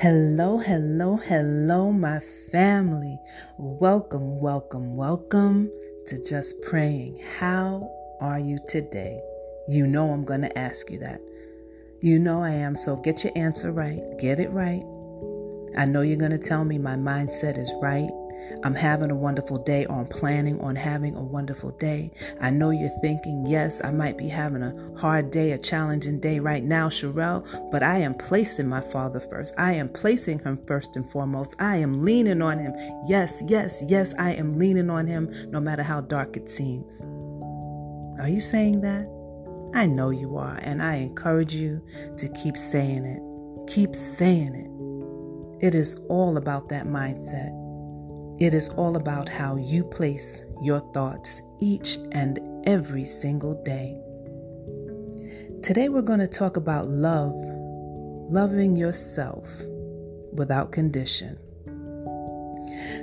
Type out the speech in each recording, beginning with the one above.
Hello, hello, hello, my family. Welcome, welcome, welcome to Just Praying. How are you today? You know I'm going to ask you that. You know I am, so get your answer right. Get it right. I know you're going to tell me my mindset is right. I'm having a wonderful day or I'm planning on having a wonderful day. I know you're thinking, yes, I might be having a hard day, a challenging day right now, Sherelle, but I am placing my Father first. I am placing Him first and foremost. I am leaning on Him. Yes, yes, yes, I am leaning on Him no matter how dark it seems. Are you saying that? I know you are, and I encourage you to keep saying it. Keep saying it. It is all about that mindset. It is all about how you place your thoughts each and every single day. Today, we're going to talk about love, loving yourself without condition.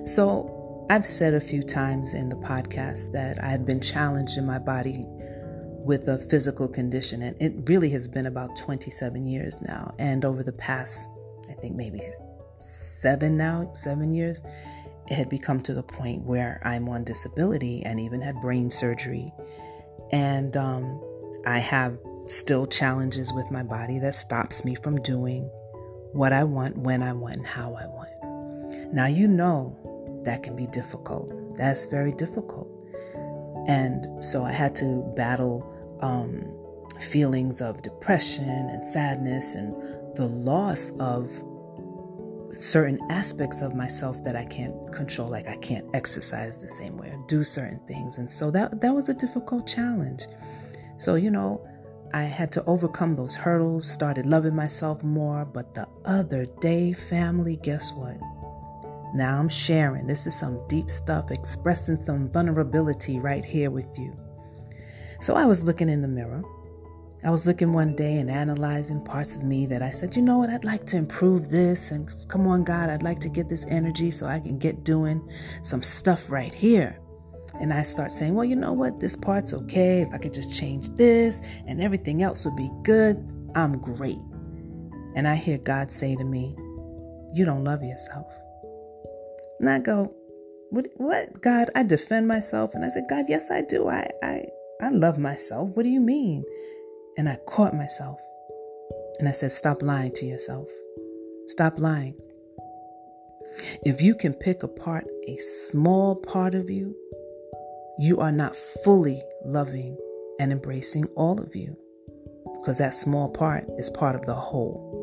So, I've said a few times in the podcast that I had been challenged in my body with a physical condition, and it really has been about 27 years now. And over the past, I think maybe seven now, seven years, it had become to the point where I'm on disability and even had brain surgery. And um, I have still challenges with my body that stops me from doing what I want, when I want, and how I want. Now, you know that can be difficult. That's very difficult. And so I had to battle um, feelings of depression and sadness and the loss of certain aspects of myself that I can't control, like I can't exercise the same way or do certain things. And so that that was a difficult challenge. So, you know, I had to overcome those hurdles, started loving myself more. But the other day, family, guess what? Now I'm sharing. This is some deep stuff, expressing some vulnerability right here with you. So I was looking in the mirror I was looking one day and analyzing parts of me that I said, you know what, I'd like to improve this. And come on, God, I'd like to get this energy so I can get doing some stuff right here. And I start saying, well, you know what, this part's okay. If I could just change this and everything else would be good, I'm great. And I hear God say to me, you don't love yourself. And I go, what, what? God, I defend myself. And I said, God, yes, I do. I, I, I love myself. What do you mean? And I caught myself. And I said, Stop lying to yourself. Stop lying. If you can pick apart a small part of you, you are not fully loving and embracing all of you because that small part is part of the whole.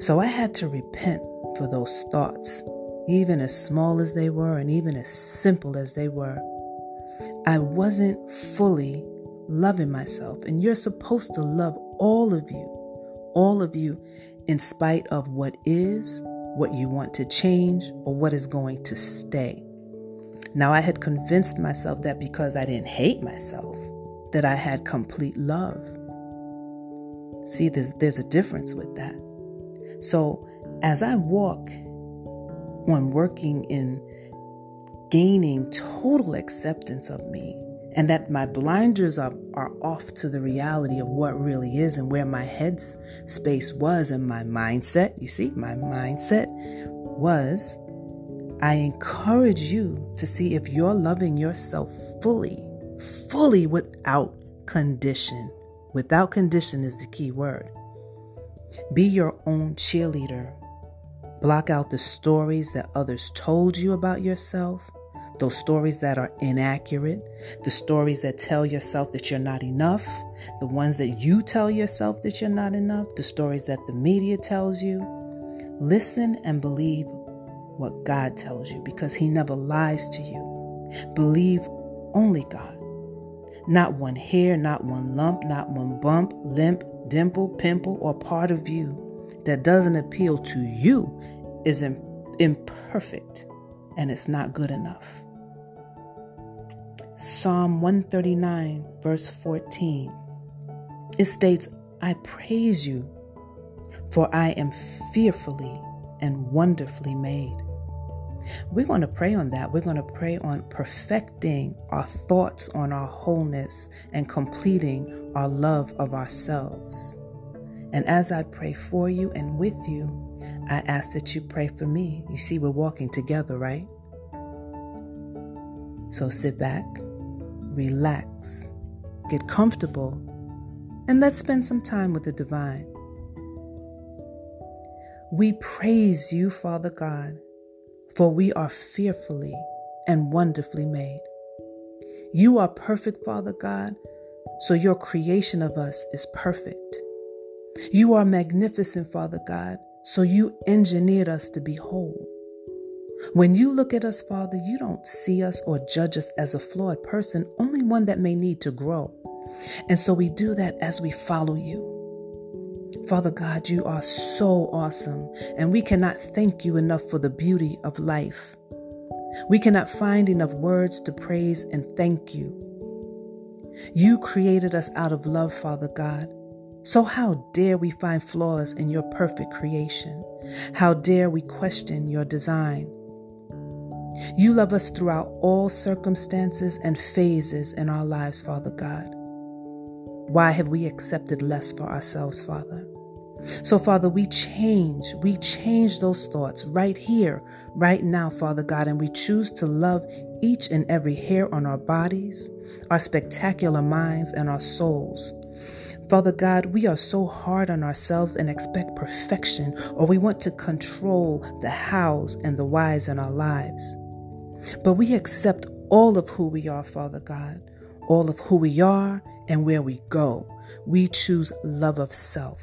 So I had to repent for those thoughts, even as small as they were and even as simple as they were. I wasn't fully loving myself. And you're supposed to love all of you, all of you, in spite of what is, what you want to change, or what is going to stay. Now, I had convinced myself that because I didn't hate myself, that I had complete love. See, there's, there's a difference with that. So, as I walk on working in gaining total acceptance of me, and that my blinders are, are off to the reality of what really is and where my head's space was and my mindset. You see, my mindset was I encourage you to see if you're loving yourself fully, fully without condition. Without condition is the key word. Be your own cheerleader. Block out the stories that others told you about yourself those stories that are inaccurate, the stories that tell yourself that you're not enough, the ones that you tell yourself that you're not enough, the stories that the media tells you. Listen and believe what God tells you because He never lies to you. Believe only God. Not one hair, not one lump, not one bump, limp, dimple, pimple, or part of you that doesn't appeal to you is imperfect and it's not good enough. Psalm 139, verse 14. It states, I praise you, for I am fearfully and wonderfully made. We're going to pray on that. We're going to pray on perfecting our thoughts on our wholeness and completing our love of ourselves. And as I pray for you and with you, I ask that you pray for me. You see, we're walking together, right? So sit back, relax, get comfortable, and let's spend some time with the divine. We praise you, Father God, for we are fearfully and wonderfully made. You are perfect, Father God, so your creation of us is perfect. You are magnificent, Father God, so you engineered us to be whole. When you look at us, Father, you don't see us or judge us as a flawed person, only one that may need to grow. And so we do that as we follow you. Father God, you are so awesome, and we cannot thank you enough for the beauty of life. We cannot find enough words to praise and thank you. You created us out of love, Father God. So, how dare we find flaws in your perfect creation? How dare we question your design? You love us throughout all circumstances and phases in our lives, Father God. Why have we accepted less for ourselves, Father? So, Father, we change. We change those thoughts right here, right now, Father God, and we choose to love each and every hair on our bodies, our spectacular minds, and our souls. Father God, we are so hard on ourselves and expect perfection, or we want to control the hows and the whys in our lives. But we accept all of who we are, Father God, all of who we are and where we go. We choose love of self.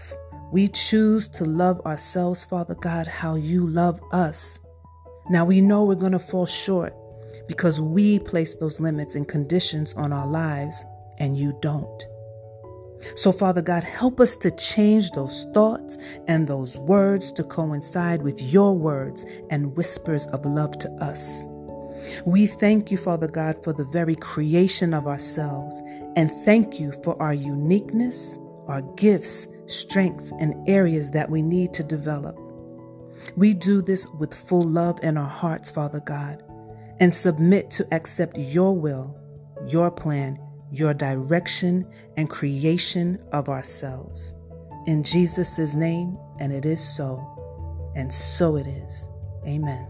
We choose to love ourselves, Father God, how you love us. Now we know we're going to fall short because we place those limits and conditions on our lives and you don't. So, Father God, help us to change those thoughts and those words to coincide with your words and whispers of love to us. We thank you, Father God, for the very creation of ourselves, and thank you for our uniqueness, our gifts, strengths, and areas that we need to develop. We do this with full love in our hearts, Father God, and submit to accept your will, your plan, your direction, and creation of ourselves. In Jesus' name, and it is so, and so it is. Amen.